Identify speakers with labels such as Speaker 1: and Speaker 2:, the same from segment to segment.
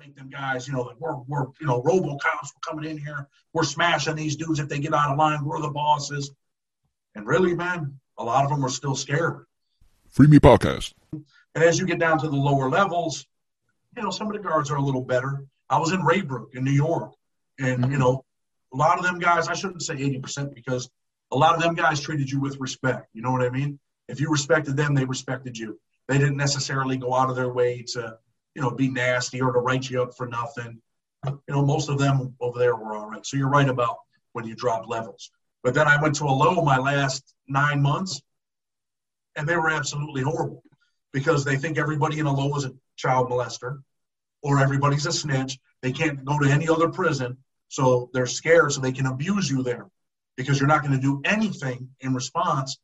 Speaker 1: make them guys, you know, like we're, we're, you know, robo cops, we're coming in here, we're smashing these dudes if they get out of line, we're the bosses. And really, man, a lot of them are still scared.
Speaker 2: Free Me Podcast.
Speaker 1: And as you get down to the lower levels, you know, some of the guards are a little better. I was in Ray Brook in New York, and, you know, a lot of them guys, I shouldn't say 80% because a lot of them guys treated you with respect. You know what I mean? If you respected them, they respected you. They didn't necessarily go out of their way to, you know, be nasty or to write you up for nothing. You know, most of them over there were all right. So you're right about when you drop levels. But then I went to a low my last nine months, and they were absolutely horrible because they think everybody in a low is a child molester or everybody's a snitch. They can't go to any other prison, so they're scared, so they can abuse you there because you're not going to do anything in response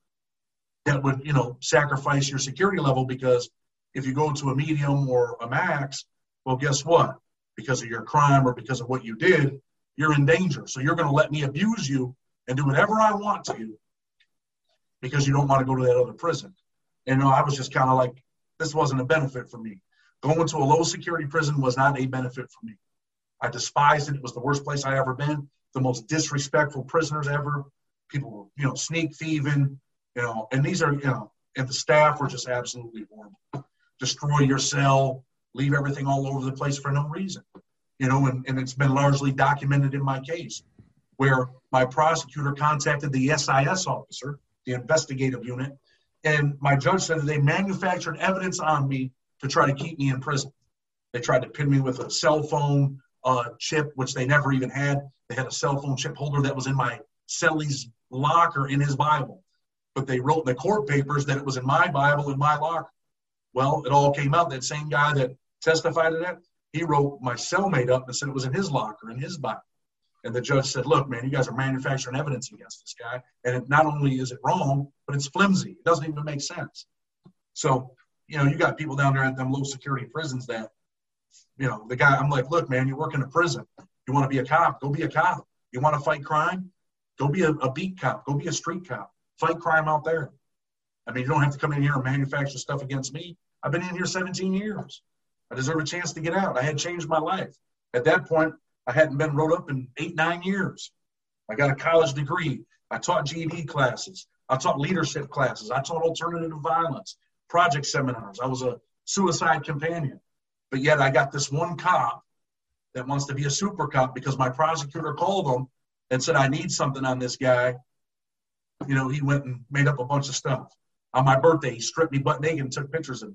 Speaker 1: that would, you know, sacrifice your security level because if you go to a medium or a max, well, guess what? Because of your crime or because of what you did, you're in danger. So you're going to let me abuse you and do whatever I want to you because you don't want to go to that other prison. And you know, I was just kind of like, this wasn't a benefit for me. Going to a low security prison was not a benefit for me. I despised it. It was the worst place I ever been. The most disrespectful prisoners ever. People were, you know, sneak thieving, you know, and these are, you know, and the staff were just absolutely horrible. Destroy your cell, leave everything all over the place for no reason, you know, and, and it's been largely documented in my case where my prosecutor contacted the SIS officer, the investigative unit, and my judge said that they manufactured evidence on me to try to keep me in prison. They tried to pin me with a cell phone uh, chip, which they never even had. They had a cell phone chip holder that was in my cellie's locker in his Bible but they wrote in the court papers that it was in my Bible in my locker. Well, it all came out. That same guy that testified to that, he wrote my cellmate up and said it was in his locker in his Bible. And the judge said, "Look, man, you guys are manufacturing evidence against this guy, and it, not only is it wrong, but it's flimsy. It doesn't even make sense." So, you know, you got people down there at them low security prisons that, you know, the guy. I'm like, "Look, man, you work in a prison. You want to be a cop? Go be a cop. You want to fight crime? Go be a, a beat cop. Go be a street cop fight crime out there. I mean, you don't have to come in here and manufacture stuff against me. I've been in here 17 years. I deserve a chance to get out. I had changed my life. At that point, I hadn't been wrote up in eight, nine years. I got a college degree. I taught GED classes. I taught leadership classes. I taught alternative violence, project seminars. I was a suicide companion. But yet I got this one cop that wants to be a super cop because my prosecutor called him and said, I need something on this guy you know, he went and made up a bunch of stuff. On my birthday, he stripped me butt naked and took pictures of,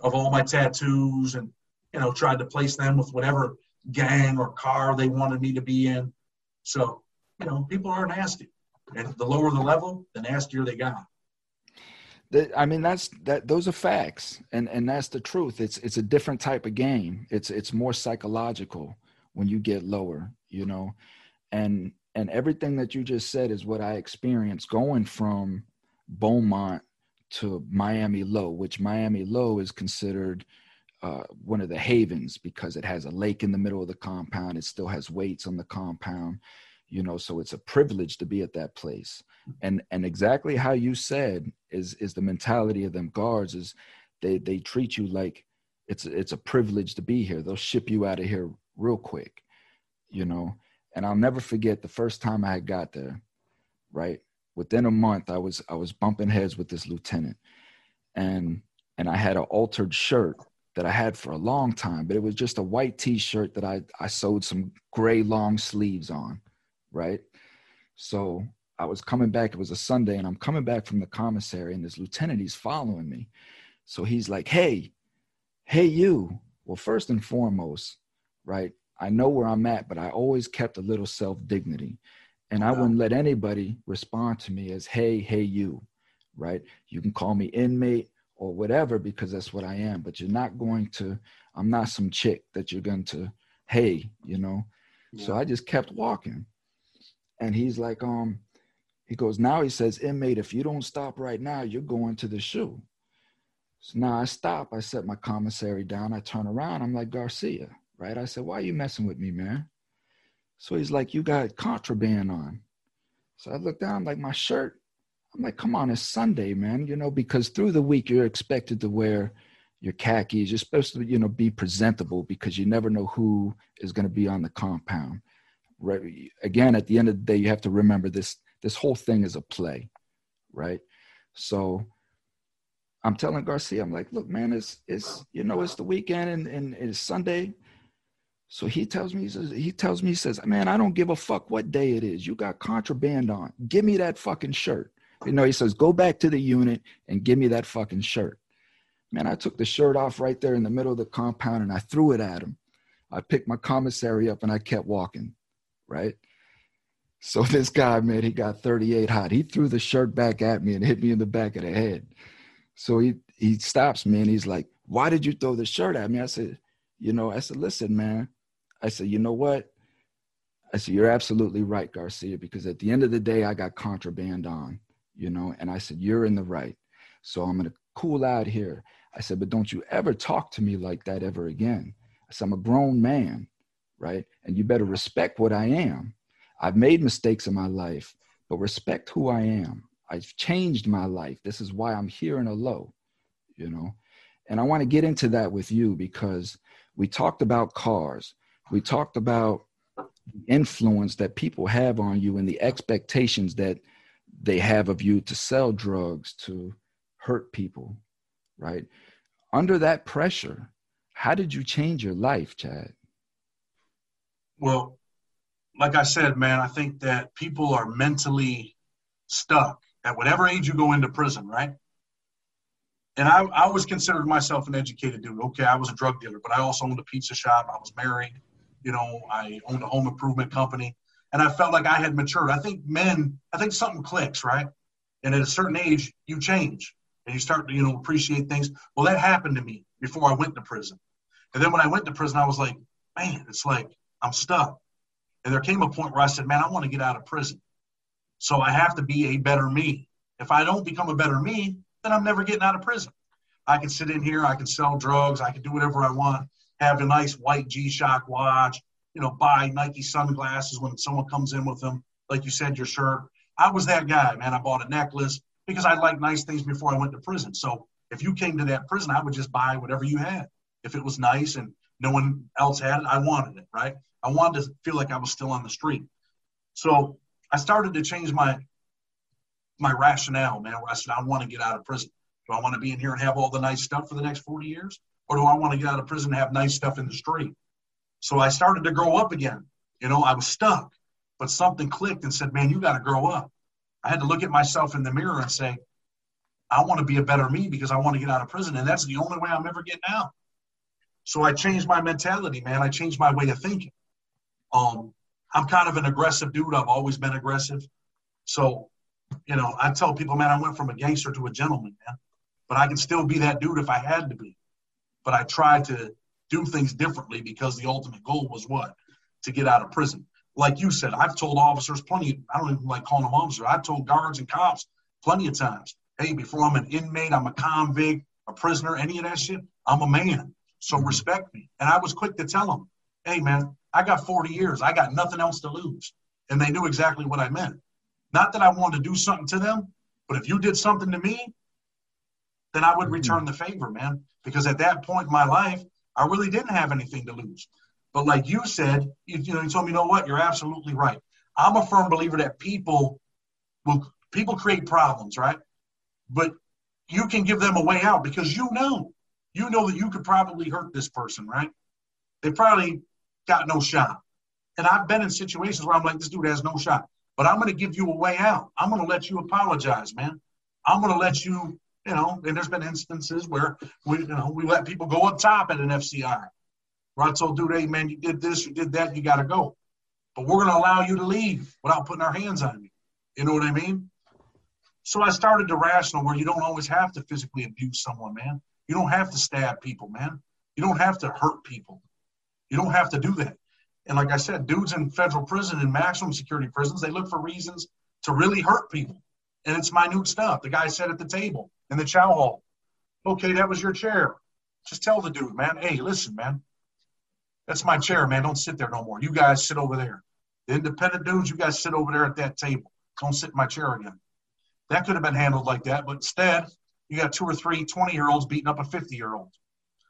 Speaker 1: of all my tattoos and, you know, tried to place them with whatever gang or car they wanted me to be in. So, you know, people are nasty. And the lower the level, the nastier they got.
Speaker 3: I mean, that's that. Those are facts, and and that's the truth. It's it's a different type of game. It's it's more psychological when you get lower, you know, and and everything that you just said is what I experienced going from Beaumont to Miami Low, which Miami Low is considered uh, one of the havens because it has a lake in the middle of the compound. It still has weights on the compound, you know. So it's a privilege to be at that place. And and exactly how you said is is the mentality of them guards is they they treat you like it's it's a privilege to be here. They'll ship you out of here real quick, you know and I'll never forget the first time I got there, right? Within a month, I was I was bumping heads with this lieutenant, and and I had an altered shirt that I had for a long time, but it was just a white T-shirt that I I sewed some gray long sleeves on, right? So I was coming back. It was a Sunday, and I'm coming back from the commissary, and this lieutenant he's following me. So he's like, "Hey, hey, you." Well, first and foremost, right? I know where I'm at, but I always kept a little self dignity. And I wouldn't let anybody respond to me as, hey, hey, you, right? You can call me inmate or whatever because that's what I am, but you're not going to, I'm not some chick that you're going to, hey, you know? Yeah. So I just kept walking. And he's like, um, he goes, now he says, inmate, if you don't stop right now, you're going to the shoe. So now I stop, I set my commissary down, I turn around, I'm like, Garcia, right? I said, Why are you messing with me, man? So he's like, You got contraband on. So I look down, like my shirt. I'm like, Come on, it's Sunday, man. You know, because through the week you're expected to wear, your khakis. You're supposed to, you know, be presentable because you never know who is going to be on the compound. Right. Again, at the end of the day, you have to remember this. This whole thing is a play, right? So I'm telling Garcia, I'm like, look, man, it's it's you know, it's the weekend and, and it's Sunday. So he tells me, he says, he tells me, he says, man, I don't give a fuck what day it is. You got contraband on. Give me that fucking shirt. You know, he says, go back to the unit and give me that fucking shirt. Man, I took the shirt off right there in the middle of the compound and I threw it at him. I picked my commissary up and I kept walking, right? So this guy, man, he got 38 hot. He threw the shirt back at me and hit me in the back of the head. So he he stops me and he's like, "Why did you throw the shirt at me?" I said, "You know," I said, "Listen, man." I said, "You know what?" I said, "You're absolutely right, Garcia, because at the end of the day, I got contraband on, you know." And I said, "You're in the right, so I'm gonna cool out here." I said, "But don't you ever talk to me like that ever again." I said, "I'm a grown man, right? And you better respect what I am." I've made mistakes in my life, but respect who I am. I've changed my life. This is why I'm here in a low, you know. And I want to get into that with you because we talked about cars. We talked about the influence that people have on you and the expectations that they have of you to sell drugs, to hurt people, right? Under that pressure, how did you change your life, Chad?
Speaker 1: Well, like I said, man, I think that people are mentally stuck at whatever age you go into prison, right? And I, I was considered myself an educated dude. Okay, I was a drug dealer, but I also owned a pizza shop. I was married. You know, I owned a home improvement company. And I felt like I had matured. I think men, I think something clicks, right? And at a certain age, you change and you start to, you know, appreciate things. Well, that happened to me before I went to prison. And then when I went to prison, I was like, man, it's like I'm stuck. And there came a point where I said, man, I want to get out of prison. So I have to be a better me. If I don't become a better me, then I'm never getting out of prison. I can sit in here, I can sell drugs, I can do whatever I want, have a nice white G Shock watch, you know, buy Nike sunglasses when someone comes in with them, like you said, your shirt. I was that guy, man. I bought a necklace because I liked nice things before I went to prison. So if you came to that prison, I would just buy whatever you had. If it was nice and no one else had it, I wanted it, right? I wanted to feel like I was still on the street. So I started to change my my rationale, man, where I said, I want to get out of prison. Do I want to be in here and have all the nice stuff for the next 40 years? Or do I want to get out of prison and have nice stuff in the street? So I started to grow up again. You know, I was stuck, but something clicked and said, man, you got to grow up. I had to look at myself in the mirror and say, I want to be a better me because I want to get out of prison. And that's the only way I'm ever getting out. So I changed my mentality, man. I changed my way of thinking. Um, I'm kind of an aggressive dude. I've always been aggressive. So, you know, I tell people, man, I went from a gangster to a gentleman, man. But I can still be that dude if I had to be. But I tried to do things differently because the ultimate goal was what? To get out of prison. Like you said, I've told officers plenty, I don't even like calling them officers, I've told guards and cops plenty of times, hey, before I'm an inmate, I'm a convict, a prisoner, any of that shit, I'm a man. So respect me. And I was quick to tell them, hey, man, I got 40 years. I got nothing else to lose. And they knew exactly what I meant. Not that I wanted to do something to them, but if you did something to me, then I would mm-hmm. return the favor, man. Because at that point in my life, I really didn't have anything to lose. But like you said, you, you know, you told me, you know what? You're absolutely right. I'm a firm believer that people will people create problems, right? But you can give them a way out because you know, you know that you could probably hurt this person, right? They probably got no shot. And I've been in situations where I'm like, this dude has no shot. But I'm going to give you a way out. I'm going to let you apologize, man. I'm going to let you, you know, and there's been instances where we, you know, we let people go up top at an FCI. I told dude, hey, man, you did this, you did that, you got to go. But we're going to allow you to leave without putting our hands on you. You know what I mean? So I started to rational where you don't always have to physically abuse someone, man. You don't have to stab people, man. You don't have to hurt people. You don't have to do that. And like I said, dudes in federal prison and maximum security prisons, they look for reasons to really hurt people. And it's minute stuff. The guy said at the table in the chow hall, okay, that was your chair. Just tell the dude, man, hey, listen, man, that's my chair, man. Don't sit there no more. You guys sit over there. The independent dudes, you guys sit over there at that table. Don't sit in my chair again. That could have been handled like that, but instead, you got two or three 20 year olds beating up a 50 year old.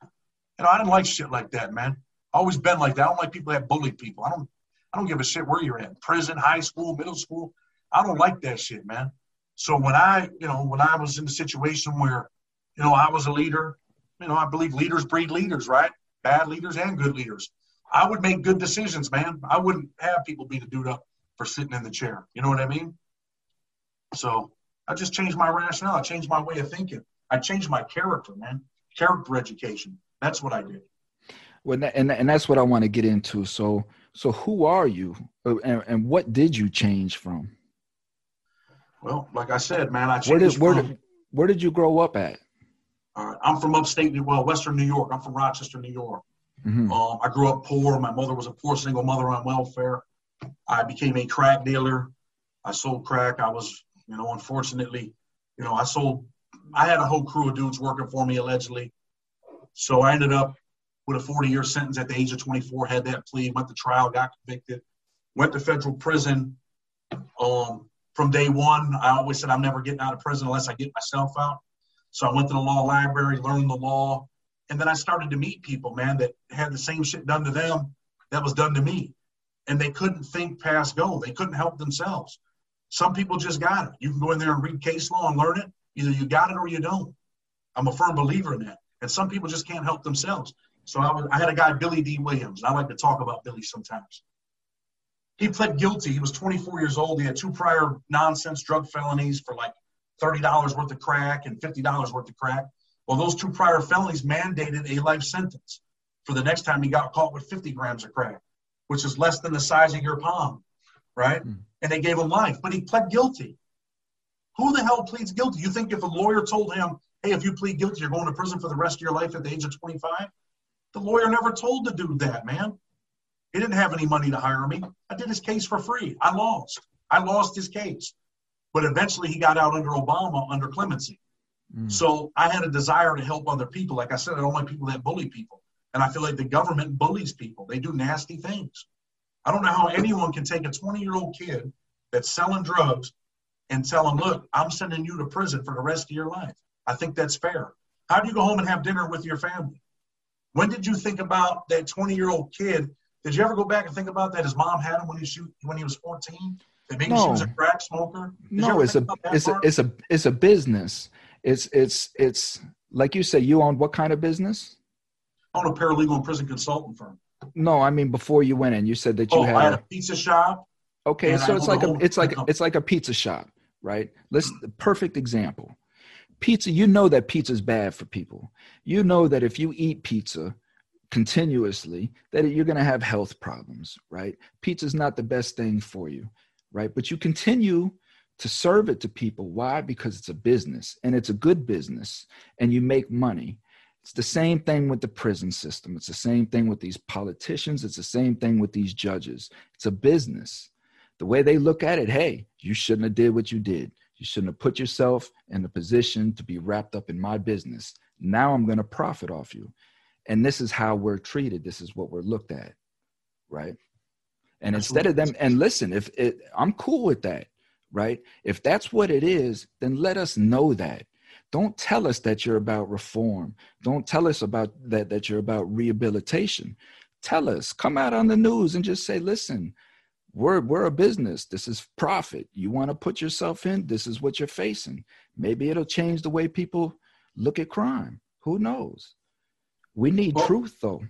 Speaker 1: You know, I didn't like shit like that, man. Always been like that. I don't like people that bully people. I don't I don't give a shit where you're at. Prison, high school, middle school. I don't like that shit, man. So when I, you know, when I was in a situation where, you know, I was a leader, you know, I believe leaders breed leaders, right? Bad leaders and good leaders. I would make good decisions, man. I wouldn't have people beat a dude up for sitting in the chair. You know what I mean? So I just changed my rationale. I changed my way of thinking. I changed my character, man. Character education. That's what I did.
Speaker 3: Well, and and that's what I want to get into. So so who are you, uh, and, and what did you change from?
Speaker 1: Well, like I said, man, I changed
Speaker 3: where did, where
Speaker 1: from,
Speaker 3: did, where did you grow up at?
Speaker 1: Uh, I'm from upstate, well, Western New York. I'm from Rochester, New York. Mm-hmm. Um, I grew up poor. My mother was a poor single mother on welfare. I became a crack dealer. I sold crack. I was, you know, unfortunately, you know, I sold. I had a whole crew of dudes working for me allegedly. So I ended up with a 40 year sentence at the age of 24. Had that plea, went to trial, got convicted, went to federal prison. Um, from day one, I always said I'm never getting out of prison unless I get myself out. So I went to the law library, learned the law, and then I started to meet people, man, that had the same shit done to them that was done to me. And they couldn't think past go. They couldn't help themselves. Some people just got it. You can go in there and read case law and learn it. Either you got it or you don't. I'm a firm believer in that. And some people just can't help themselves. So I, was, I had a guy, Billy D. Williams. I like to talk about Billy sometimes. He pled guilty. He was 24 years old. He had two prior nonsense drug felonies for like $30 worth of crack and $50 worth of crack. Well, those two prior felonies mandated a life sentence for the next time he got caught with 50 grams of crack, which is less than the size of your palm, right? Mm. And they gave him life, but he pled guilty. Who the hell pleads guilty? You think if a lawyer told him, hey, if you plead guilty, you're going to prison for the rest of your life at the age of 25? The lawyer never told the dude that, man. He didn't have any money to hire me. I did his case for free. I lost. I lost his case. But eventually he got out under Obama under clemency. Mm. So I had a desire to help other people. Like I said, I don't like people that bully people. And I feel like the government bullies people. They do nasty things. I don't know how anyone can take a 20 year old kid that's selling drugs and tell him, look, I'm sending you to prison for the rest of your life. I think that's fair. How do you go home and have dinner with your family? When did you think about that 20 year old kid? Did you ever go back and think about that his mom had him when he, shoot when he was 14? That maybe no. she was a crack smoker?
Speaker 3: Did no, it's a, it's a, it's a, it's a business. It's, it's, it's like you say, you own what kind of business?
Speaker 1: I own a paralegal and prison consultant firm.
Speaker 3: No, I mean, before you went in, you said that you
Speaker 1: oh,
Speaker 3: had,
Speaker 1: had a pizza shop.
Speaker 3: Okay. So it's like a, it's like, it's like a pizza shop, right? Let's, perfect example pizza, you know that pizza is bad for people. You know that if you eat pizza continuously, that you're going to have health problems, right? Pizza's not the best thing for you, right? But you continue to serve it to people. Why? Because it's a business and it's a good business and you make money. It's the same thing with the prison system. It's the same thing with these politicians. It's the same thing with these judges. It's a business. The way they look at it, hey, you shouldn't have did what you did. You shouldn't have put yourself in a position to be wrapped up in my business. Now I'm going to profit off you. And this is how we're treated. This is what we're looked at. Right. And instead of them, and listen, if it, I'm cool with that, right? If that's what it is, then let us know that. Don't tell us that you're about reform. Don't tell us about that, that you're about rehabilitation. Tell us, come out on the news and just say, listen, we're we're a business this is profit you want to put yourself in this is what you're facing maybe it'll change the way people look at crime who knows we need well, truth though.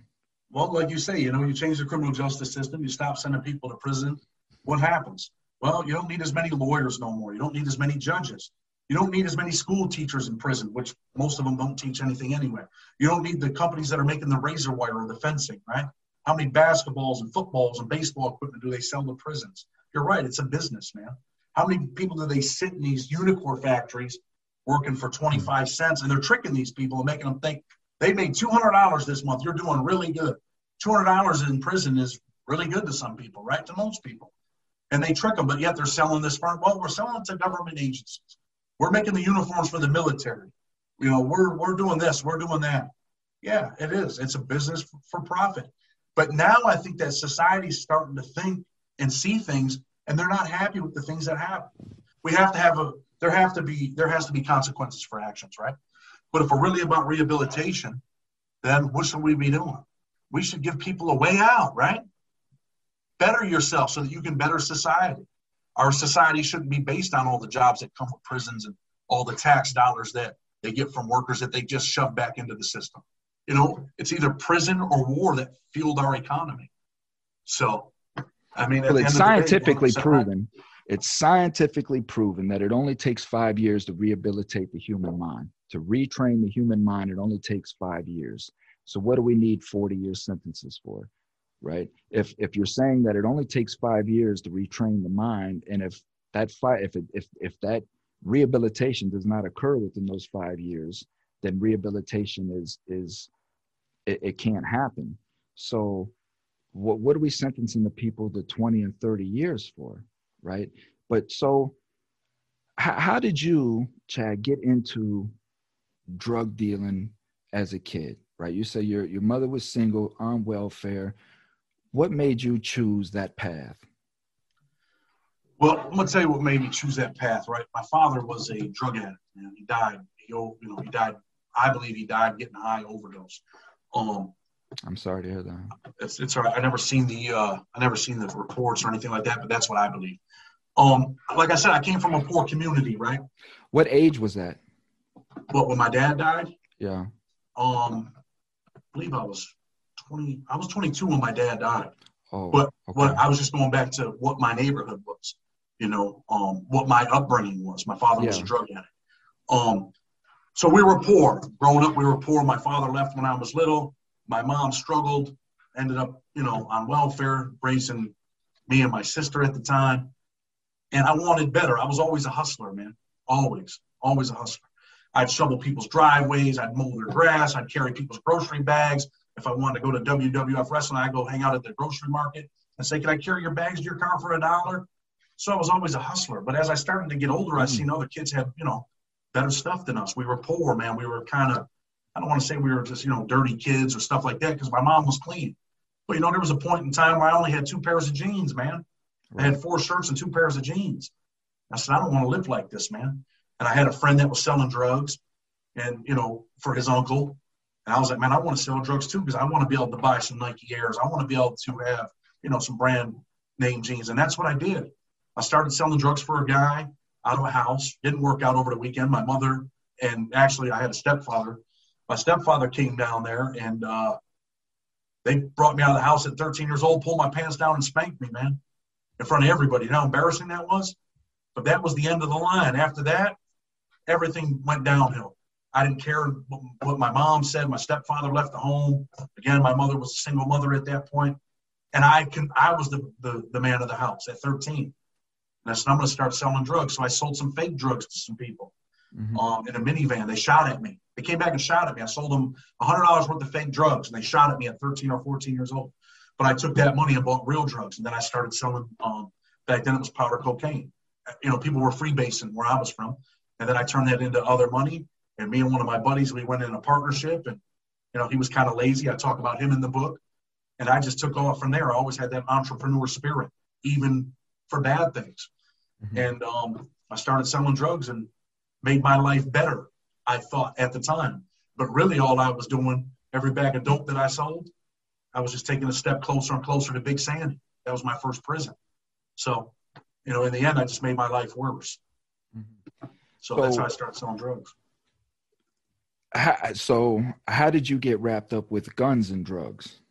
Speaker 1: well like you say you know you change the criminal justice system you stop sending people to prison what happens? Well you don't need as many lawyers no more. You don't need as many judges. You don't need as many school teachers in prison which most of them don't teach anything anyway. You don't need the companies that are making the razor wire or the fencing right? How many basketballs and footballs and baseball equipment do they sell to prisons? You're right, it's a business, man. How many people do they sit in these UNICOR factories working for 25 cents and they're tricking these people and making them think they made $200 this month. You're doing really good. $200 in prison is really good to some people, right? To most people. And they trick them, but yet they're selling this firm. Well, we're selling it to government agencies. We're making the uniforms for the military. You know, we're, we're doing this, we're doing that. Yeah, it is. It's a business for profit. But now I think that society's starting to think and see things, and they're not happy with the things that happen. We have to have a there have to be there has to be consequences for actions, right? But if we're really about rehabilitation, then what should we be doing? We should give people a way out, right? Better yourself so that you can better society. Our society shouldn't be based on all the jobs that come with prisons and all the tax dollars that they get from workers that they just shove back into the system. You know, it's either prison or war that fueled our economy. So, I mean,
Speaker 3: well, it's scientifically day, proven. It's scientifically proven that it only takes five years to rehabilitate the human mind. To retrain the human mind, it only takes five years. So, what do we need 40 year sentences for? Right? If if you're saying that it only takes five years to retrain the mind, and if that five, if it, if if that rehabilitation does not occur within those five years, then rehabilitation is is it, it can't happen. So what what are we sentencing the people to 20 and 30 years for? Right. But so how, how did you, Chad, get into drug dealing as a kid? Right. You say your your mother was single on welfare. What made you choose that path?
Speaker 1: Well, I'm gonna tell you what made me choose that path. Right, my father was a drug addict. Man, he died. He, you know, he died. I believe he died getting high overdose. Um,
Speaker 3: I'm sorry to hear that.
Speaker 1: It's it's all right. I never seen the uh, I never seen the reports or anything like that, but that's what I believe. Um, like I said, I came from a poor community, right?
Speaker 3: What age was that?
Speaker 1: What when my dad died?
Speaker 3: Yeah.
Speaker 1: Um, I believe I was 20. I was 22 when my dad died.
Speaker 3: Oh,
Speaker 1: but okay. what I was just going back to what my neighborhood was you know, um, what my upbringing was. My father yeah. was a drug addict. Um, so we were poor. Growing up, we were poor. My father left when I was little. My mom struggled, ended up, you know, on welfare, raising me and my sister at the time. And I wanted better. I was always a hustler, man. Always, always a hustler. I'd shovel people's driveways. I'd mow their grass. I'd carry people's grocery bags. If I wanted to go to WWF wrestling, I'd go hang out at the grocery market and say, "Can I carry your bags to your car for a dollar?" So I was always a hustler. But as I started to get older, I seen hmm. other kids had, you know, better stuff than us. We were poor, man. We were kind of, I don't want to say we were just, you know, dirty kids or stuff like that because my mom was clean. But, you know, there was a point in time where I only had two pairs of jeans, man. Right. I had four shirts and two pairs of jeans. I said, I don't want to live like this, man. And I had a friend that was selling drugs and, you know, for his uncle. And I was like, man, I want to sell drugs too because I want to be able to buy some Nike Airs. I want to be able to have, you know, some brand name jeans. And that's what I did. I started selling drugs for a guy out of a house. Didn't work out over the weekend. My mother and actually I had a stepfather. My stepfather came down there and uh, they brought me out of the house at 13 years old, pulled my pants down and spanked me, man, in front of everybody. You know how embarrassing that was? But that was the end of the line. After that, everything went downhill. I didn't care what my mom said. My stepfather left the home. Again, my mother was a single mother at that point, and I can I was the the, the man of the house at 13. And I said, I'm going to start selling drugs. So I sold some fake drugs to some people mm-hmm. um, in a minivan. They shot at me. They came back and shot at me. I sold them $100 worth of fake drugs, and they shot at me at 13 or 14 years old. But I took that money and bought real drugs, and then I started selling. Um, back then, it was powder cocaine. You know, people were freebasing where I was from, and then I turned that into other money. And me and one of my buddies, we went in a partnership, and you know, he was kind of lazy. I talk about him in the book, and I just took off from there. I always had that entrepreneur spirit, even for bad things. Mm-hmm. And um, I started selling drugs and made my life better, I thought at the time. But really, all I was doing, every bag of dope that I sold, I was just taking a step closer and closer to Big Sandy. That was my first prison. So, you know, in the end, I just made my life worse. Mm-hmm. So, so, that's how I started selling drugs.
Speaker 3: How, so, how did you get wrapped up with guns and drugs?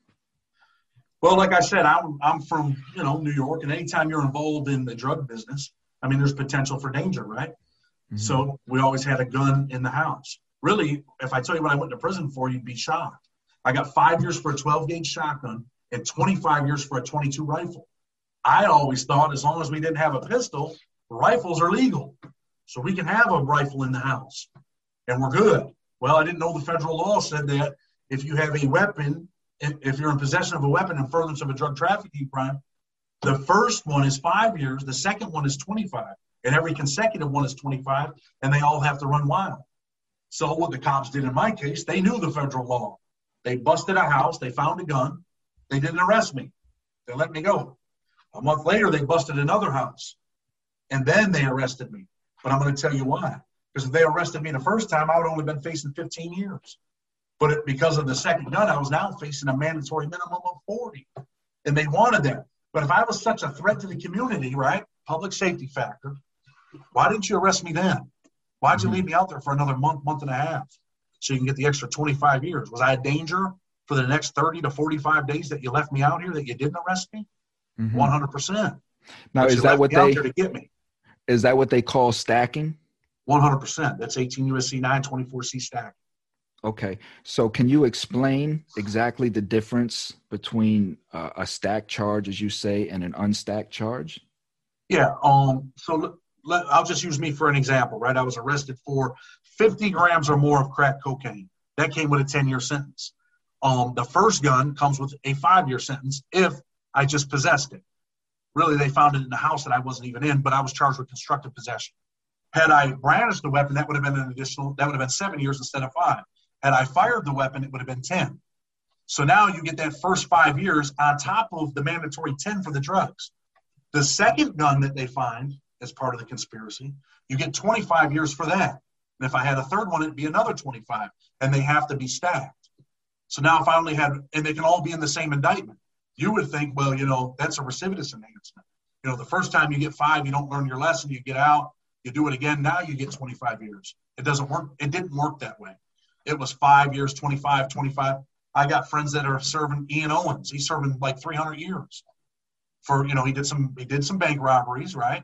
Speaker 1: Well, like I said, I'm I'm from you know New York, and anytime you're involved in the drug business, I mean, there's potential for danger, right? Mm-hmm. So we always had a gun in the house. Really, if I tell you what I went to prison for, you'd be shocked. I got five years for a 12 gauge shotgun and 25 years for a 22 rifle. I always thought as long as we didn't have a pistol, rifles are legal. So we can have a rifle in the house and we're good. Well, I didn't know the federal law said that if you have a weapon if you're in possession of a weapon in furtherance of a drug trafficking crime, the first one is five years, the second one is 25, and every consecutive one is 25, and they all have to run wild. So, what the cops did in my case, they knew the federal law. They busted a house, they found a gun, they didn't arrest me, they let me go. A month later, they busted another house, and then they arrested me. But I'm going to tell you why. Because if they arrested me the first time, I would only been facing 15 years. But it, because of the second gun, I was now facing a mandatory minimum of 40. And they wanted that. But if I was such a threat to the community, right? Public safety factor, why didn't you arrest me then? Why'd you
Speaker 3: Mhm.
Speaker 1: leave me out there for another month, month and a half? So you can get the extra 25 years. Was I a danger for the next 30 to 45 days that you left me out here that you didn't arrest me?
Speaker 3: Mhm.
Speaker 1: 100%.
Speaker 3: Now,
Speaker 1: But
Speaker 3: is that what they
Speaker 1: there to get me?
Speaker 3: Is that what they call stacking?
Speaker 1: 100%. That's 18 USC 924C stack.
Speaker 3: Okay, so can you explain exactly the difference between uh, a stack charge, as you say, and an unstacked charge?
Speaker 1: Yeah. Um. So let, I'll just use me for an example, right? I was arrested for 50 grams or more of crack cocaine. That came with a 10-year sentence. Um. The first gun comes with a five-year sentence if I just possessed it. Really, they found it in the house that I wasn't even in, but I was charged with constructive possession. Had I brandished the weapon, that would have been an additional. That would have been seven years instead of five. Had I fired the weapon, it would have been 10. So now you get that first five years on top of the mandatory 10 for the drugs. The second gun that they find as part of the conspiracy, you get 25 years for that. And if I had a third one, it'd be another 25, and they have to be stacked. So now if I only had, and they can all be in the same indictment, you would think, well, you know, that's a recidivist enhancement. You know, the first time you get five, you don't learn your lesson, you get out, you do it again, now you get 25 years. It doesn't work. It didn't work that way. It was five years, 25, 25. I got friends that are serving Ian Owens. He's serving like 300 years for, you know, he did some, he did some bank robberies, right?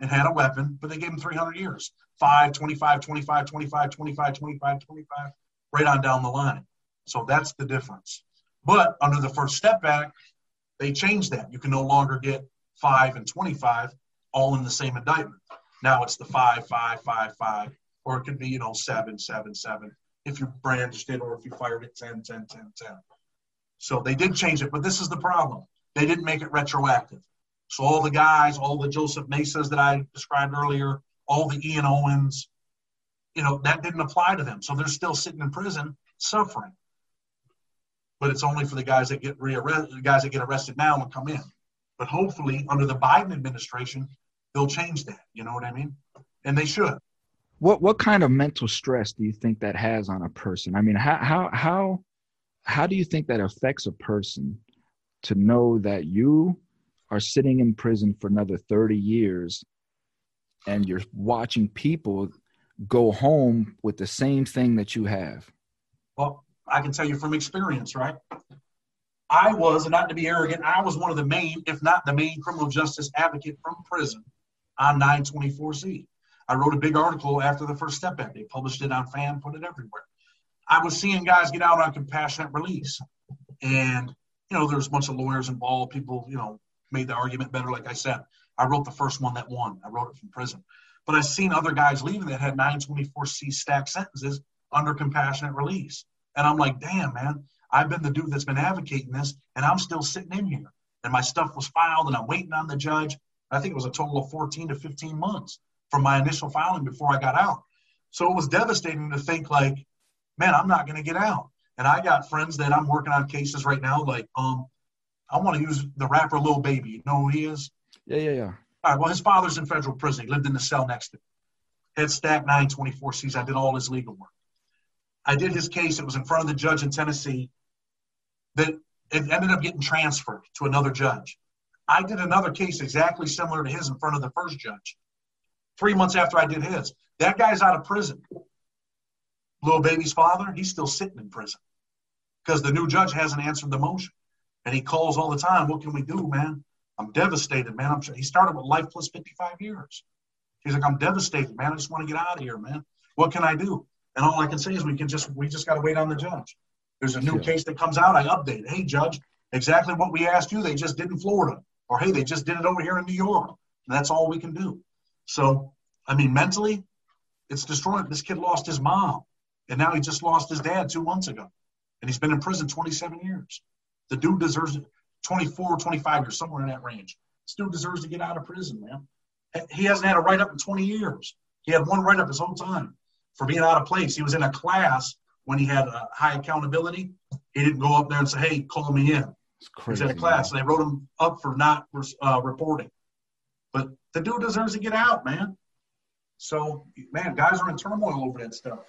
Speaker 1: And had a weapon, but they gave him 300 years. 5, 25, 25, 25, 25, 25, 25, right on down the line. So that's the difference. But under the First Step Act, they changed that. You can no longer get 5 and 25 all in the same indictment. Now it's the 5, 5, 5, 5, or it could be, you know, 7, 7, 7 if you brandished it or if you fired it 10, 10, 10, 10. So they did change it, but this is the problem. They didn't make it retroactive. So all the guys, all the Joseph Mesas that I described earlier, all the Ian Owens, you know, that didn't apply to them. So they're still sitting in prison suffering. But it's only for the guys that get rearrested, the guys that get arrested now and come in. But hopefully, under the Biden administration, they'll change that. You know what I mean? And they should.
Speaker 3: What what kind of mental stress do you think that has on a person? I mean, how how how how do you think that affects a person to know that you are sitting in prison for another 30 years and you're watching people go home with the same thing that you have?
Speaker 1: Well, I can tell you from experience, right? I was, and not to be arrogant, I was one of the main, if not the main criminal justice advocate from prison on 924C. I wrote a big article after the First Step Act. They published it on FAMM, put it everywhere. I was seeing guys get out on compassionate release. And, you know, there's a bunch of lawyers involved. People, you know, made the argument better. Like I said, I wrote the first one that won. I wrote it from prison. But I've seen other guys leaving that had 924C stacked sentences under compassionate release. And I'm like, damn, man, I've been the dude that's been advocating this, and I'm still sitting in here. And my stuff was filed, and I'm waiting on the judge. I think it was a total of 14 to 15 months from my initial filing before I got out. So it was devastating to think, like, man, I'm not going to get out. And I got friends that I'm working on cases right now. Like, um, I want to use the rapper Lil Baby. You know who he is?
Speaker 3: Yeah, yeah, yeah.
Speaker 1: All right. Well, his father's in federal prison. He lived in the cell next to me. Head stacked 924 C's. I did all his legal work. I did his case. It was in front of the judge in Tennessee. That it ended up getting transferred to another judge. I did another case exactly similar to his in front of the first judge. Three months after I did his, that guy's out of prison. Lil Baby's father, he's still sitting in prison because the new judge hasn't answered the motion. And he calls all the time, What can we do, man? I'm devastated, man. I'm he started with life plus 55 years. He's like, I'm devastated, man. I just want to get out of here, man. What can I do? And all I can say is we can just we just gotta wait on the judge. There's a new
Speaker 3: Sure.
Speaker 1: case that comes out, I update. Hey judge, exactly what we asked you, they just did in Florida. Or hey, they just did it over here in New York. And that's all we can do. So I mean mentally, it's destroying. This kid lost his mom. And now he just lost his dad two months ago. And he's been in prison 27 years. The dude deserves 24, 25 years, somewhere in that range. This dude deserves to get out of prison, man. He hasn't had a write up in 20 years. He had one write up his whole time for being out of place. He was in a class when he had a high accountability. He didn't go up there and say, hey, call me in.
Speaker 3: It's
Speaker 1: He
Speaker 3: crazy.
Speaker 1: was in a class. And they wrote him up for not uh, reporting. But the dude deserves to get out, man. So, man, guys are in turmoil over that stuff.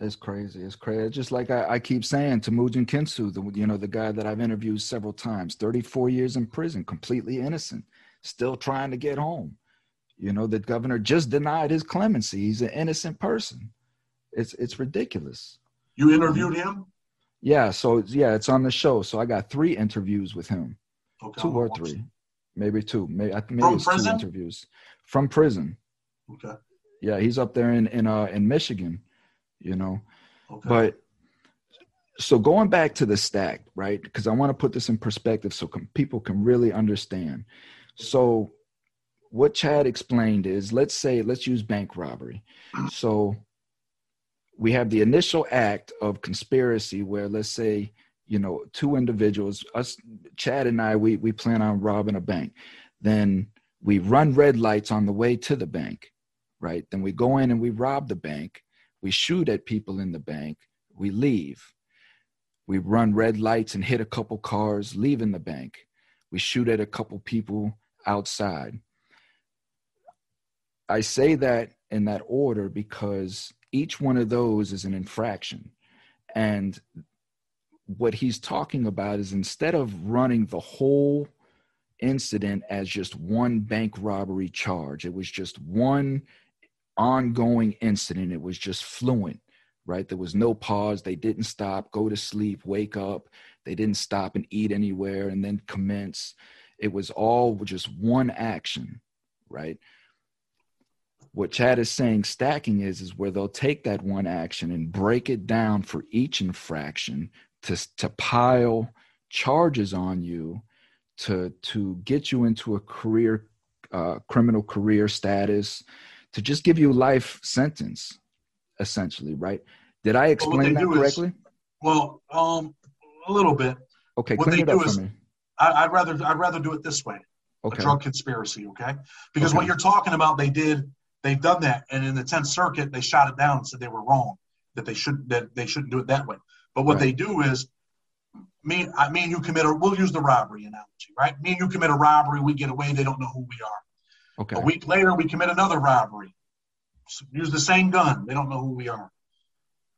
Speaker 3: It's crazy. It's crazy. Just like I, I keep saying, Temujin Kensu, the you know the guy that I've interviewed several times, 34 years in prison, completely innocent, still trying to get home. You know, the governor just denied his clemency. He's an innocent person. It's it's ridiculous.
Speaker 1: You interviewed him?
Speaker 3: Yeah. So yeah, it's on the show. So I got three interviews with him,
Speaker 1: Okay.
Speaker 3: two or three, maybe two. Maybe maybe
Speaker 1: From
Speaker 3: it's two interviews from prison.
Speaker 1: Okay.
Speaker 3: Yeah, he's up there in in uh in Michigan. You know,
Speaker 1: Okay.
Speaker 3: but so going back to the stack, right? Because I want to put this in perspective so com- people can really understand. So, what Chad explained is let's say, let's use bank robbery. So, we have the initial act of conspiracy where, let's say, you know, two individuals, us, Chad and I, we, we plan on robbing a bank. Then we run red lights on the way to the bank, right? Then we go in and we rob the bank. We shoot at people in the bank. We leave. We run red lights and hit a couple cars leaving the bank. We shoot at a couple people outside. I say that in that order because each one of those is an infraction. And what he's talking about is instead of running the whole incident as just one bank robbery charge, it was just one ongoing incident. It was just fluent, right? There was no pause. They didn't stop, go to sleep, wake up. They didn't stop and eat anywhere and then commence. It was all just one action, right? What Chad is saying stacking is is where they'll take that one action and break it down for each infraction to to pile charges on you to to get you into a career uh, criminal career status to just give you life sentence essentially right did i explain
Speaker 1: they
Speaker 3: that
Speaker 1: do is-
Speaker 3: correctly
Speaker 1: well, um, a little bit.
Speaker 3: okay
Speaker 1: what they do is- I, I'd rather I'd rather do it this way.
Speaker 3: okay
Speaker 1: A drug conspiracy, okay? Because
Speaker 3: Okay.
Speaker 1: what you're talking about, they did they've done that, and in the Tenth Circuit, they shot it down and said they were wrong, that they should that they shouldn't do it that way. But what
Speaker 3: Right.
Speaker 1: they do is me, I me and you commit a we'll use the robbery analogy, right? Me and you commit a robbery, we get away, they don't know who we are.
Speaker 3: okay
Speaker 1: A week later, we commit another robbery. Use the same gun. They don't know who we are.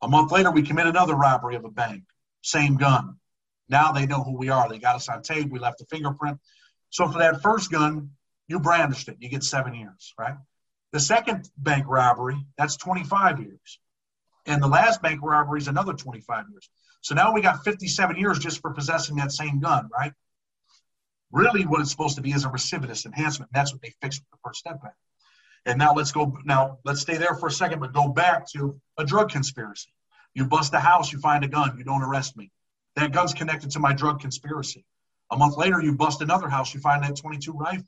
Speaker 1: A month later, we commit another robbery of a bank. Same gun. Now they know who we are. They got us on tape. We left a fingerprint. So for that first gun, you brandished it. You get seven years, right? The second bank robbery, that's 25 years. And the last bank robbery is another 25 years. So now we got 57 years just for possessing that same gun, right? Really, what it's supposed to be is a recidivist enhancement. That's what they fixed with the First Step Act. And now let's go. Now let's stay there for a second, but go back to a drug conspiracy. You bust a house, you find a gun, you don't arrest me. That gun's connected to my drug conspiracy. A month later, you bust another house, you find that 22 rifle,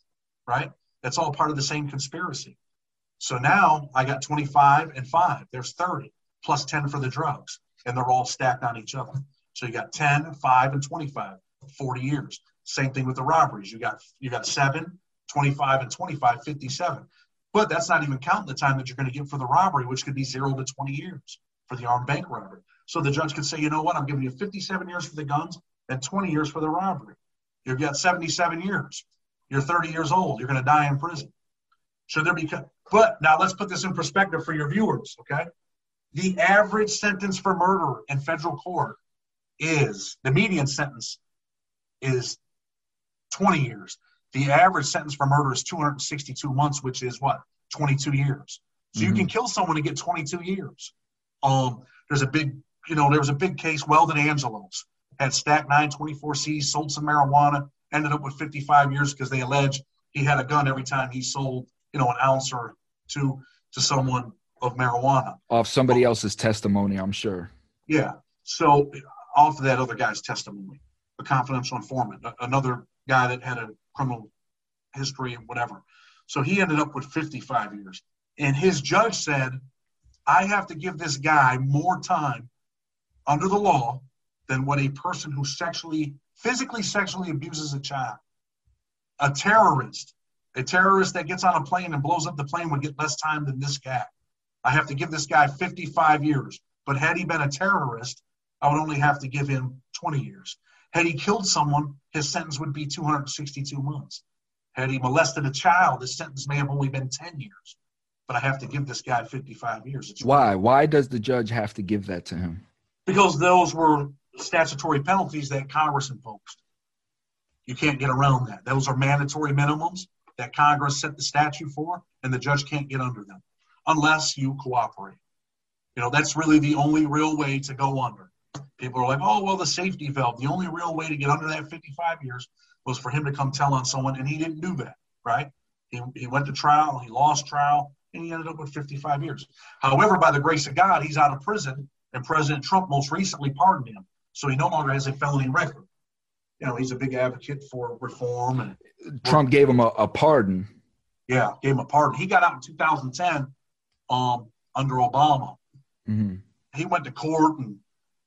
Speaker 1: right? That's all part of the same conspiracy. So now I got 25 and five. There's 30 plus 10 for the drugs, and they're all stacked on each other. So you got 10, 5, and 25, 40 years. Same thing with the robberies. You got you got 7, 25, and 25, 57. But that's not even counting the time that you're going to get for the robbery, which could be zero to 20 years for the armed bank robbery. So the judge could say, you know what, I'm giving you 57 years for the guns and 20 years for the robbery. You've got 77 years. You're 30 years old. You're going to die in prison. Should there be? But now let's put this in perspective for your viewers. Okay, the average sentence for murder in federal court is the median sentence is 20 years. The average sentence for murder is 262 months, which is what 22 years. So you
Speaker 3: Mhm.
Speaker 1: can kill someone and get 22 years. Um, there's a big, you know, there was a big case. Weldon Angelos had stacked 924C, sold some marijuana, ended up with 55 years because they allege he had a gun every time he sold, you know, an ounce or two to someone of marijuana.
Speaker 3: off somebody else's testimony i'm sure
Speaker 1: Yeah. So off of that other guy's testimony, a confidential informant, a- another guy that had a criminal history and whatever. So he ended up with 55 years. And his judge said, I have to give this guy more time under the law than what a person who sexually, physically sexually abuses a child. A terrorist, a terrorist that gets on a plane and blows up the plane would get less time than this guy. I have to give this guy 55 years. But had he been a terrorist, I would only have to give him 20 years. Had he killed someone, his sentence would be 262 months. Had he molested a child, his sentence may have only been 10 years. but I have to give this guy 55 years. It's
Speaker 3: Why? Why does the judge have to give that to him?
Speaker 1: Because those were statutory penalties that Congress imposed. You can't get around that. Those are mandatory minimums that Congress set the statute for, and the judge can't get under them unless you cooperate. You know, that's really the only real way to go under. People are like, oh, well, the safety valve. The only real way to get under that 55 years was for him to come tell on someone, and he didn't do that, right? He, he went to trial, he lost trial, and he ended up with 55 years. However, by the grace of God, he's out of prison, and President Trump most recently pardoned him. So he no longer has a felony record. You know, he's a big advocate for reform. and
Speaker 3: Trump gave him a, a pardon.
Speaker 1: Yeah, gave him a pardon. He got out in 2010 um, under Obama.
Speaker 3: Mm-hmm.
Speaker 1: He went to court and,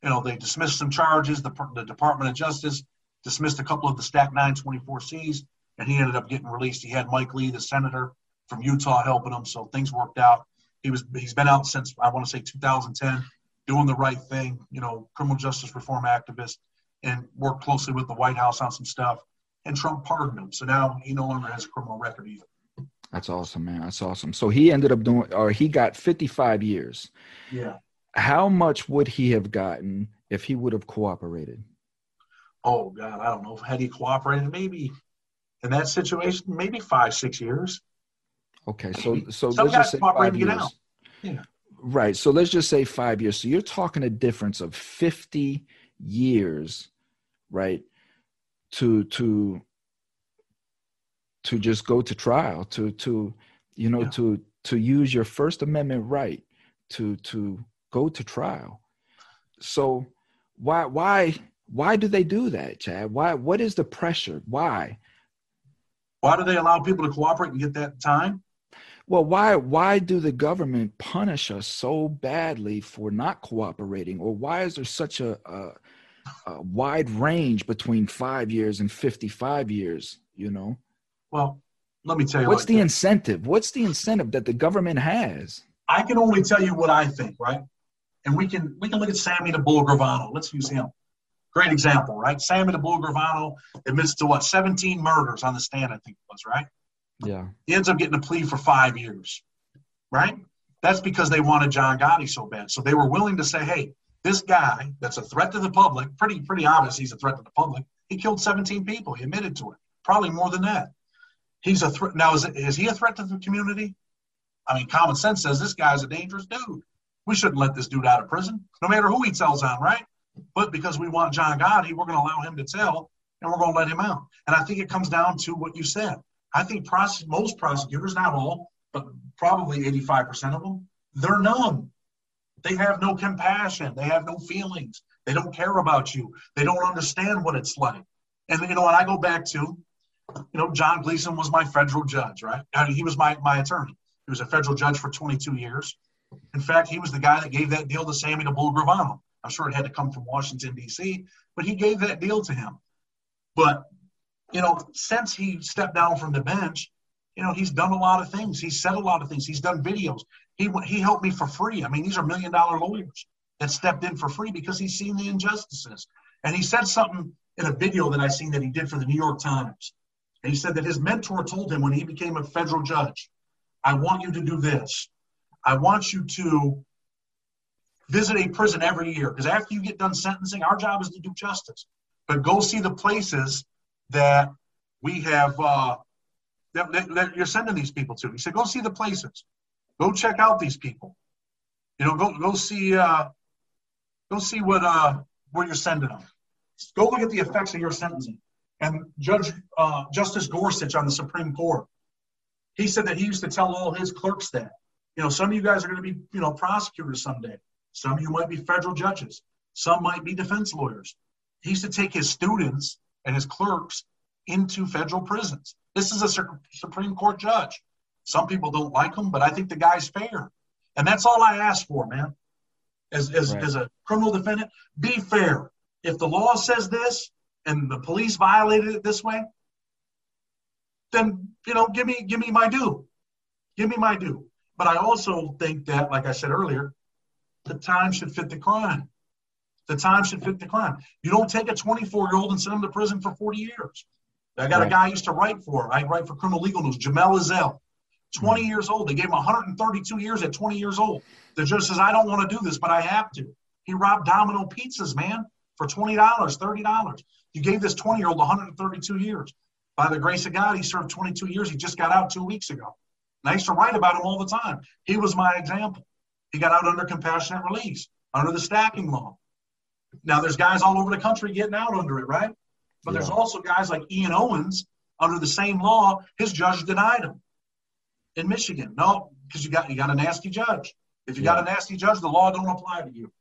Speaker 1: you know, they dismissed some charges. The, the Department of Justice dismissed a couple of the stacked 924Cs, and he ended up getting released. He had Mike Lee, the senator from Utah, helping him, so things worked out. He was he's been out since I want to say 2010, doing the right thing. You know, criminal justice reform activist, and worked closely with the White House on some stuff. And Trump pardoned him, so now he no longer has a criminal record either.
Speaker 3: That's awesome, man. That's awesome. So he ended up doing, or he got 55 years.
Speaker 1: Yeah.
Speaker 3: How much would he have gotten if he would have cooperated?
Speaker 1: Oh God, I don't know. Had he cooperated, maybe in that situation, maybe five, six years.
Speaker 3: Okay, so so
Speaker 1: Some
Speaker 3: let's just say
Speaker 1: cooperate
Speaker 3: five years.
Speaker 1: out. Yeah.
Speaker 3: Right. So let's just say five years. So you're talking a difference of 50 years, right? To to to just go to trial, to to you know,
Speaker 1: Yeah.
Speaker 3: to to use your First Amendment right to to go to trial. So why why why do they do that, Chad? Why what is the pressure? Why?
Speaker 1: Why do they allow people to cooperate and get that time?
Speaker 3: Well, why why do the government punish us so badly for not cooperating, or why is there such a, a, a wide range between five years and fifty-five years? You know,
Speaker 1: Well, let me tell you.
Speaker 3: what's
Speaker 1: like
Speaker 3: the
Speaker 1: this.
Speaker 3: incentive? What's the incentive that the government has?
Speaker 1: I can only tell you what I think, right? And we can we can look at Sammy the Bull Gravano. Let's use him. Great example, right? Sammy the Bull Gravano admits to what 17 murders on the stand, I think it was, right?
Speaker 3: Yeah,
Speaker 1: He ends up getting a plea for five years, right? That's because they wanted John Gotti so bad. So they were willing to say, hey, this guy that's a threat to the public, pretty pretty obvious he's a threat to the public. He killed 17 people. He admitted to it. Probably more than that. He's a threat. Now, is, is he a threat to the community? I mean, common sense says this guy's a dangerous dude. We shouldn't let this dude out of prison, no matter who he tells on, right? But because we want John Gotti, we're going to allow him to tell, and we're going to let him out. And I think it comes down to what you said. I think most prosecutors, not all, but probably 85% of them, they're numb. They have no compassion. They have no feelings. They don't care about you. They don't understand what it's like. And you know, when I go back to, you know, John Gleeson was my federal judge, right? I mean, he was my my attorney. He was a federal judge for 22 years. In fact, he was the guy that gave that deal to Sammy the Bull Gravano. I'm sure it had to come from Washington D.C., but he gave that deal to him. But you know, since he stepped down from the bench, you know, he's done a lot of things. He's said a lot of things. He's done videos. He he helped me for free. I mean, these are million dollar lawyers that stepped in for free because he's seen the injustices. And he said something in a video that I seen that he did for the New York Times. And he said that his mentor told him when he became a federal judge, I want you to do this. I want you to visit a prison every year because after you get done sentencing, our job is to do justice. But go see the places that we have uh, that, that, that you're sending these people to. He said, go see the places. Go check out these people. You know, go go see uh, go see what uh, where you're sending them. Go look at the effects of your sentencing. And Judge uh, Justice Gorsuch on the Supreme Court, he said that he used to tell all his clerks that, you know, some of you guys are going to be, you know, prosecutors someday. Some of you might be federal judges. Some might be defense lawyers. He used to take his students and his clerks into federal prisons. This is a Su- Supreme Court judge. Some people don't like him, but I think the guy's fair. And that's all I ask for, man. As, as,
Speaker 3: Right.
Speaker 1: as a criminal defendant, be fair. If the law says this and the police violated it this way, then you know, give me give me my due. Give me my due. But I also think that, like I said earlier, the time should fit the crime. The time should fit the crime. You don't take a 24 year old and send him to prison for 40 years. I got
Speaker 3: Right.
Speaker 1: a guy I used to write for. I write for Criminal Legal News, Jamel Azell. 20 hmm. years old. They gave him 132 years at 20 years old. The judge says, I don't want to do this, but I have to. He robbed Domino pizzas, man, for $20, $30. You gave this 20 year old 132 years. By the grace of God, he served 22 years. He just got out two weeks ago. And I used to write about him all the time. He was my example. He got out under compassionate release, under the stacking law. Now, there's guys all over the country getting out under it, right? But yeah. there's also guys like Ian Owens under the same law. His judge denied him in Michigan. No, because you got you got a nasty judge. If you yeah. got a nasty judge, the law don't apply to you.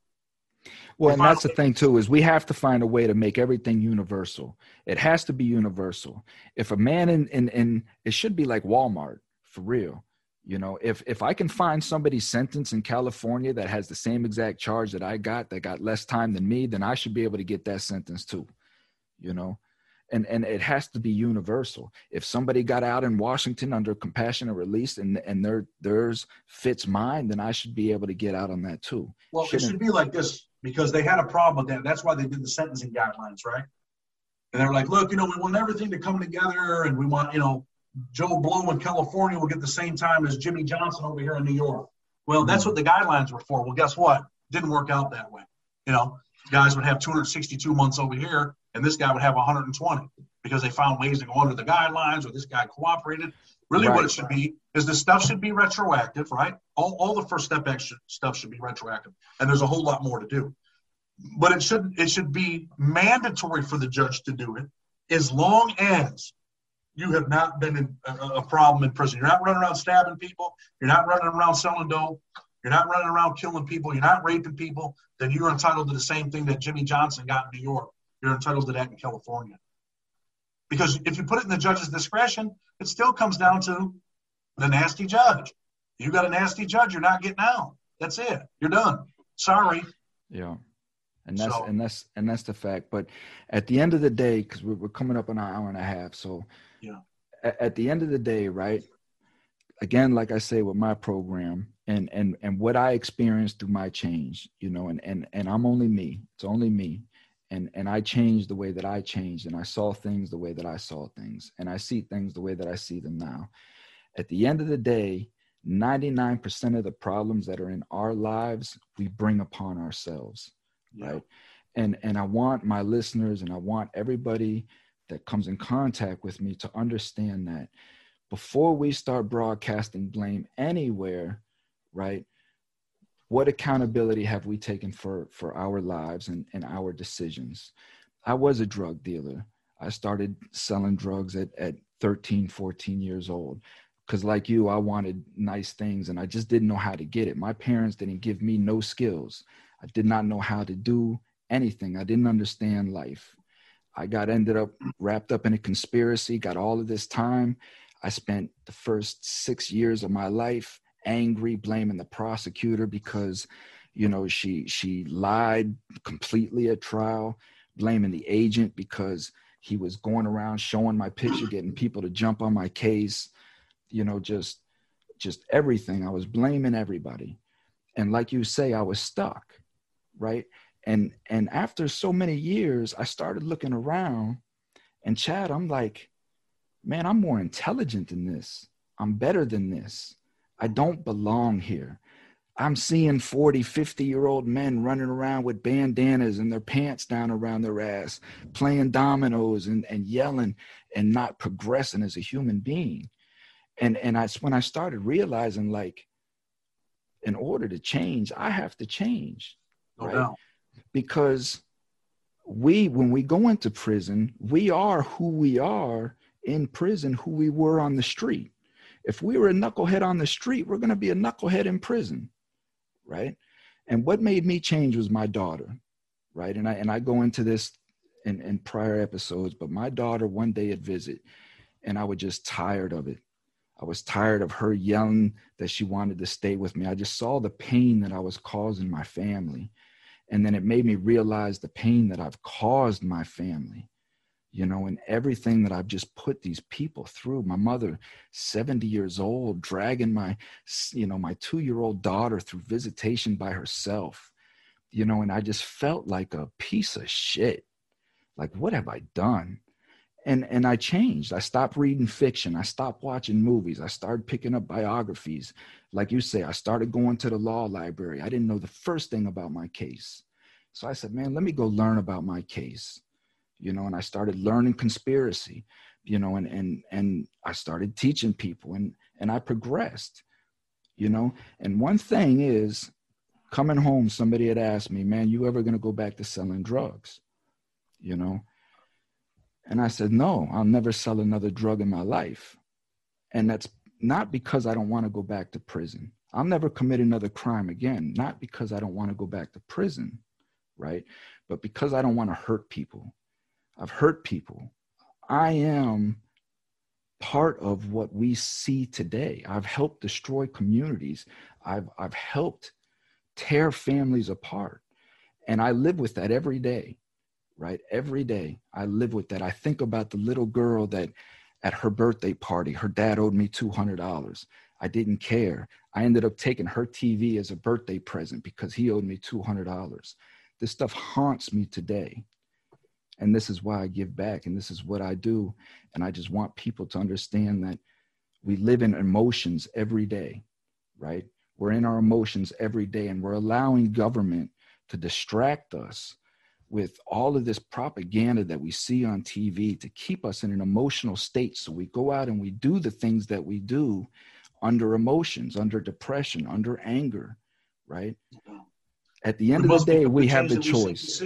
Speaker 3: Well, and that's the thing too is we have to find a way to make everything universal. It has to be universal. If a man in in, in it should be like Walmart for real. You know, if if I can find somebody sentenced in California that has the same exact charge that I got, that got less time than me, then I should be able to get that sentence too. You know, and and it has to be universal. If somebody got out in Washington under compassionate release and and their theirs fits mine, then I should be able to get out on that too.
Speaker 1: Well, Shouldn't, it should be like this because they had a problem with that. That's why they did the sentencing guidelines, right? And they're like, look, you know, we want everything to come together, and we want, you know, Joe Blow in California will get the same time as Jimmy Johnson over here in New York. Well, that's hmm. what the guidelines were for. Well, guess what? Didn't work out that way. You know, guys would have 262 months over here, and this guy would have 120 because they found ways to go under the guidelines, or this guy cooperated. Really, right. what it should be is the stuff should be retroactive, right? All, all the first step action stuff should be retroactive, and there's a whole lot more to do. But it should it should be mandatory for the judge to do it, as long as you have not been in a, a, problem in prison. You're not running around stabbing people. You're not running around selling dope. You're not running around killing people. You're not raping people. Then you're entitled to the same thing that Jimmy Johnson got in New York. You're entitled to that in California. Because if you put it in the judge's discretion, it still comes down to the nasty judge. You got a nasty judge, you're not getting out. That's it. You're done. Sorry.
Speaker 3: Yeah and that's so, and that's and that's the fact but at the end of the day because we're, we're coming up on an hour and a half so
Speaker 1: yeah
Speaker 3: at, at, the end of the day right again like i say with my program and and and what i experienced through my change you know and and and i'm only me it's only me and and i changed the way that i changed and i saw things the way that i saw things and i see things the way that i see them now at the end of the day 99% of the problems that are in our lives we bring upon ourselves yeah. right and and i want my listeners and i want everybody that comes in contact with me to understand that before we start broadcasting blame anywhere right what accountability have we taken for for our lives and, and our decisions i was a drug dealer i started selling drugs at, at 13 14 years old because like you i wanted nice things and i just didn't know how to get it my parents didn't give me no skills I did not know how to do anything. I didn't understand life. I got ended up wrapped up in a conspiracy, got all of this time. I spent the first six years of my life angry, blaming the prosecutor because, you know, she she lied completely at trial, blaming the agent because he was going around showing my picture, getting people to jump on my case, you know, just just everything. I was blaming everybody. And like you say, I was stuck right and and after so many years i started looking around and chad i'm like man i'm more intelligent than this i'm better than this i don't belong here i'm seeing 40 50 year old men running around with bandanas and their pants down around their ass playing dominoes and, and yelling and not progressing as a human being and and that's when i started realizing like in order to change i have to change
Speaker 1: no right? Doubt.
Speaker 3: Because we, when we go into prison, we are who we are in prison, who we were on the street. If we were a knucklehead on the street, we're going to be a knucklehead in prison, right? And what made me change was my daughter, right? And I and I go into this in, in prior episodes, but my daughter one day at visit, and I was just tired of it. I was tired of her yelling that she wanted to stay with me. I just saw the pain that I was causing my family and then it made me realize the pain that i've caused my family you know and everything that i've just put these people through my mother 70 years old dragging my you know my 2 year old daughter through visitation by herself you know and i just felt like a piece of shit like what have i done and and I changed. I stopped reading fiction. I stopped watching movies. I started picking up biographies. Like you say, I started going to the law library. I didn't know the first thing about my case. So I said, man, let me go learn about my case. You know, and I started learning conspiracy, you know, and and and I started teaching people and and I progressed, you know. And one thing is coming home, somebody had asked me, man, you ever gonna go back to selling drugs? You know, and I said, No, I'll never sell another drug in my life. And that's not because I don't want to go back to prison. I'll never commit another crime again, not because I don't want to go back to prison, right? But because I don't want to hurt people. I've hurt people. I am part of what we see today. I've helped destroy communities. I've, I've helped tear families apart. And I live with that every day right? Every day I live with that. I think about the little girl that at her birthday party, her dad owed me $200. I didn't care. I ended up taking her TV as a birthday present because he owed me $200. This stuff haunts me today. And this is why I give back and this is what I do. And I just want people to understand that we live in emotions every day, right? We're in our emotions every day and we're allowing government to distract us with all of this propaganda that we see on TV to keep us in an emotional state. So we go out and we do the things that we do under emotions, under depression, under anger, right? At the end of the day, we have the choice.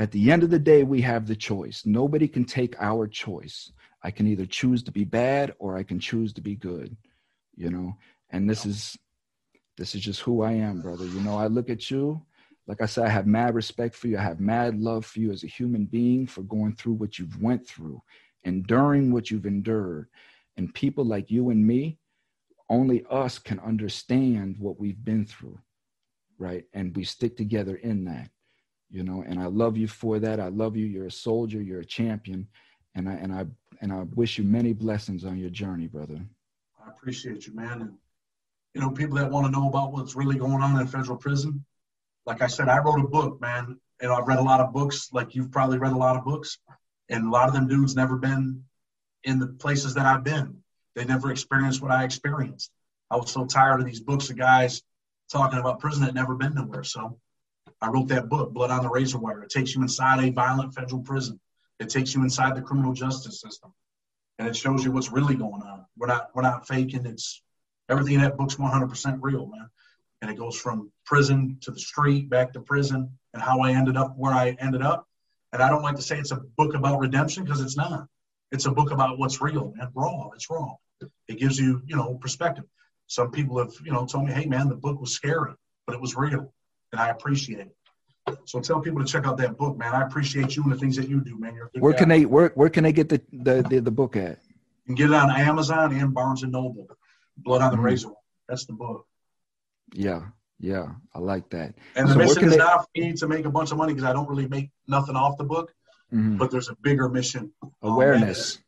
Speaker 3: At the end of the day, we have the choice. Nobody can take our choice. I can either choose to be bad or I can choose to be good, you know? And this is this is just who I am, brother. You know, I look at you like I said, I have mad respect for you. I have mad love for you as a human being for going through what you've went through, enduring what you've endured. And people like you and me, only us can understand what we've been through, right? And we stick together in that, you know. And I love you for that. I love you. You're a soldier. You're a champion, and I and I and I wish you many blessings on your journey, brother.
Speaker 1: I appreciate you, man. And you know, people that want to know about what's really going on in federal prison, like I said, I wrote a book, man. And I've read a lot of books, like you've probably read a lot of books, and a lot of them dudes never been in the places that I've been. They never experienced what I experienced. I was so tired of these books of guys talking about prison that never been nowhere. So I wrote that book, Blood on the Razor Wire. It takes you inside a violent federal prison. It takes you inside the criminal justice system, and it shows you what's really going on. We're not we're not faking. It's everything in that book's 100% real, man and it goes from prison to the street, back to prison, and how I ended up where I ended up. And I don't like to say it's a book about redemption because it's not. It's a book about what's real and raw. It's raw. It gives you, you know, perspective. Some people have, you know, told me, "Hey, man, the book was scary, but it was real, and I appreciate it." So tell people to check out that book, man. I appreciate you and the things that you do, man.
Speaker 3: where guy. can they where where can they get the, the the, the book at?
Speaker 1: You can get it on Amazon and Barnes and Noble. Blood on the mm-hmm. Razor. That's the book.
Speaker 3: Yeah, yeah, I like that.
Speaker 1: And the so mission is they... not for me to make a bunch of money because I don't really make nothing off the book. Mm-hmm. But there's a bigger mission.
Speaker 3: Awareness.
Speaker 1: Um,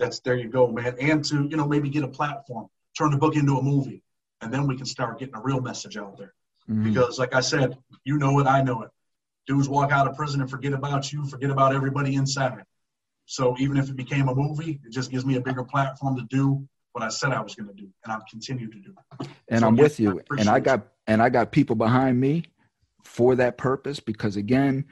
Speaker 1: that's there you go, man. And to you know maybe get a platform, turn the book into a movie, and then we can start getting a real message out there. Mm-hmm. Because like I said, you know it, I know it. Dudes walk out of prison and forget about you, forget about everybody inside. So even if it became a movie, it just gives me a bigger platform to do what I said I was going to do, and I've continued to do.
Speaker 3: And so, I'm with you. I and I got and I got people behind me for that purpose because again,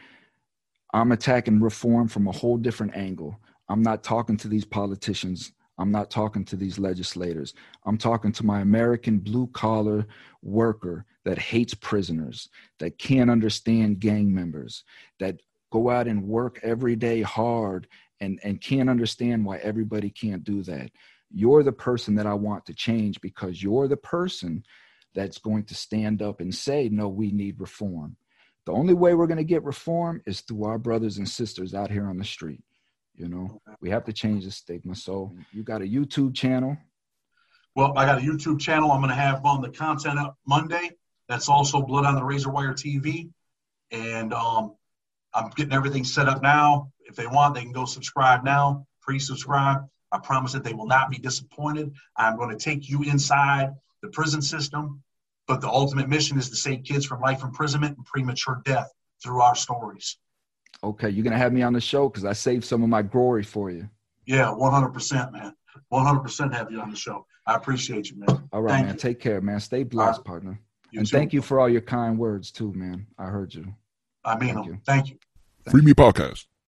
Speaker 3: I'm attacking reform from a whole different angle. I'm not talking to these politicians. I'm not talking to these legislators. I'm talking to my American blue collar worker that hates prisoners, that can't understand gang members, that go out and work every day hard and, and can't understand why everybody can't do that. You're the person that I want to change because you're the person that's going to stand up and say, no, we need reform. The only way we're going to get reform is through our brothers and sisters out here on the street. You know, we have to change the stigma. So mm-hmm. you got a YouTube channel.
Speaker 1: Well, I got a YouTube channel. I'm going to have on the content up Monday. That's also Blood on the Razor Wire TV. And um, I'm getting everything set up now. If they want, they can go subscribe now, pre subscribe. I promise that they will not be disappointed. I'm going to take you inside the prison system, but the ultimate mission is to save kids from life imprisonment and premature death through our stories.
Speaker 3: Okay, you're gonna have me on the show because I saved some of my glory for you.
Speaker 1: Yeah, 100%, man. 100% have you on the show. I appreciate you, man.
Speaker 3: All right,
Speaker 1: Thank
Speaker 3: man.
Speaker 1: you.
Speaker 3: Take care, man. Stay blessed, partner.
Speaker 1: You
Speaker 3: and
Speaker 1: too.
Speaker 3: thank you for all your kind words too, man. I heard you.
Speaker 1: I mean
Speaker 3: Thank
Speaker 1: them.
Speaker 3: you.
Speaker 1: Thank you.
Speaker 2: Free Me Podcast.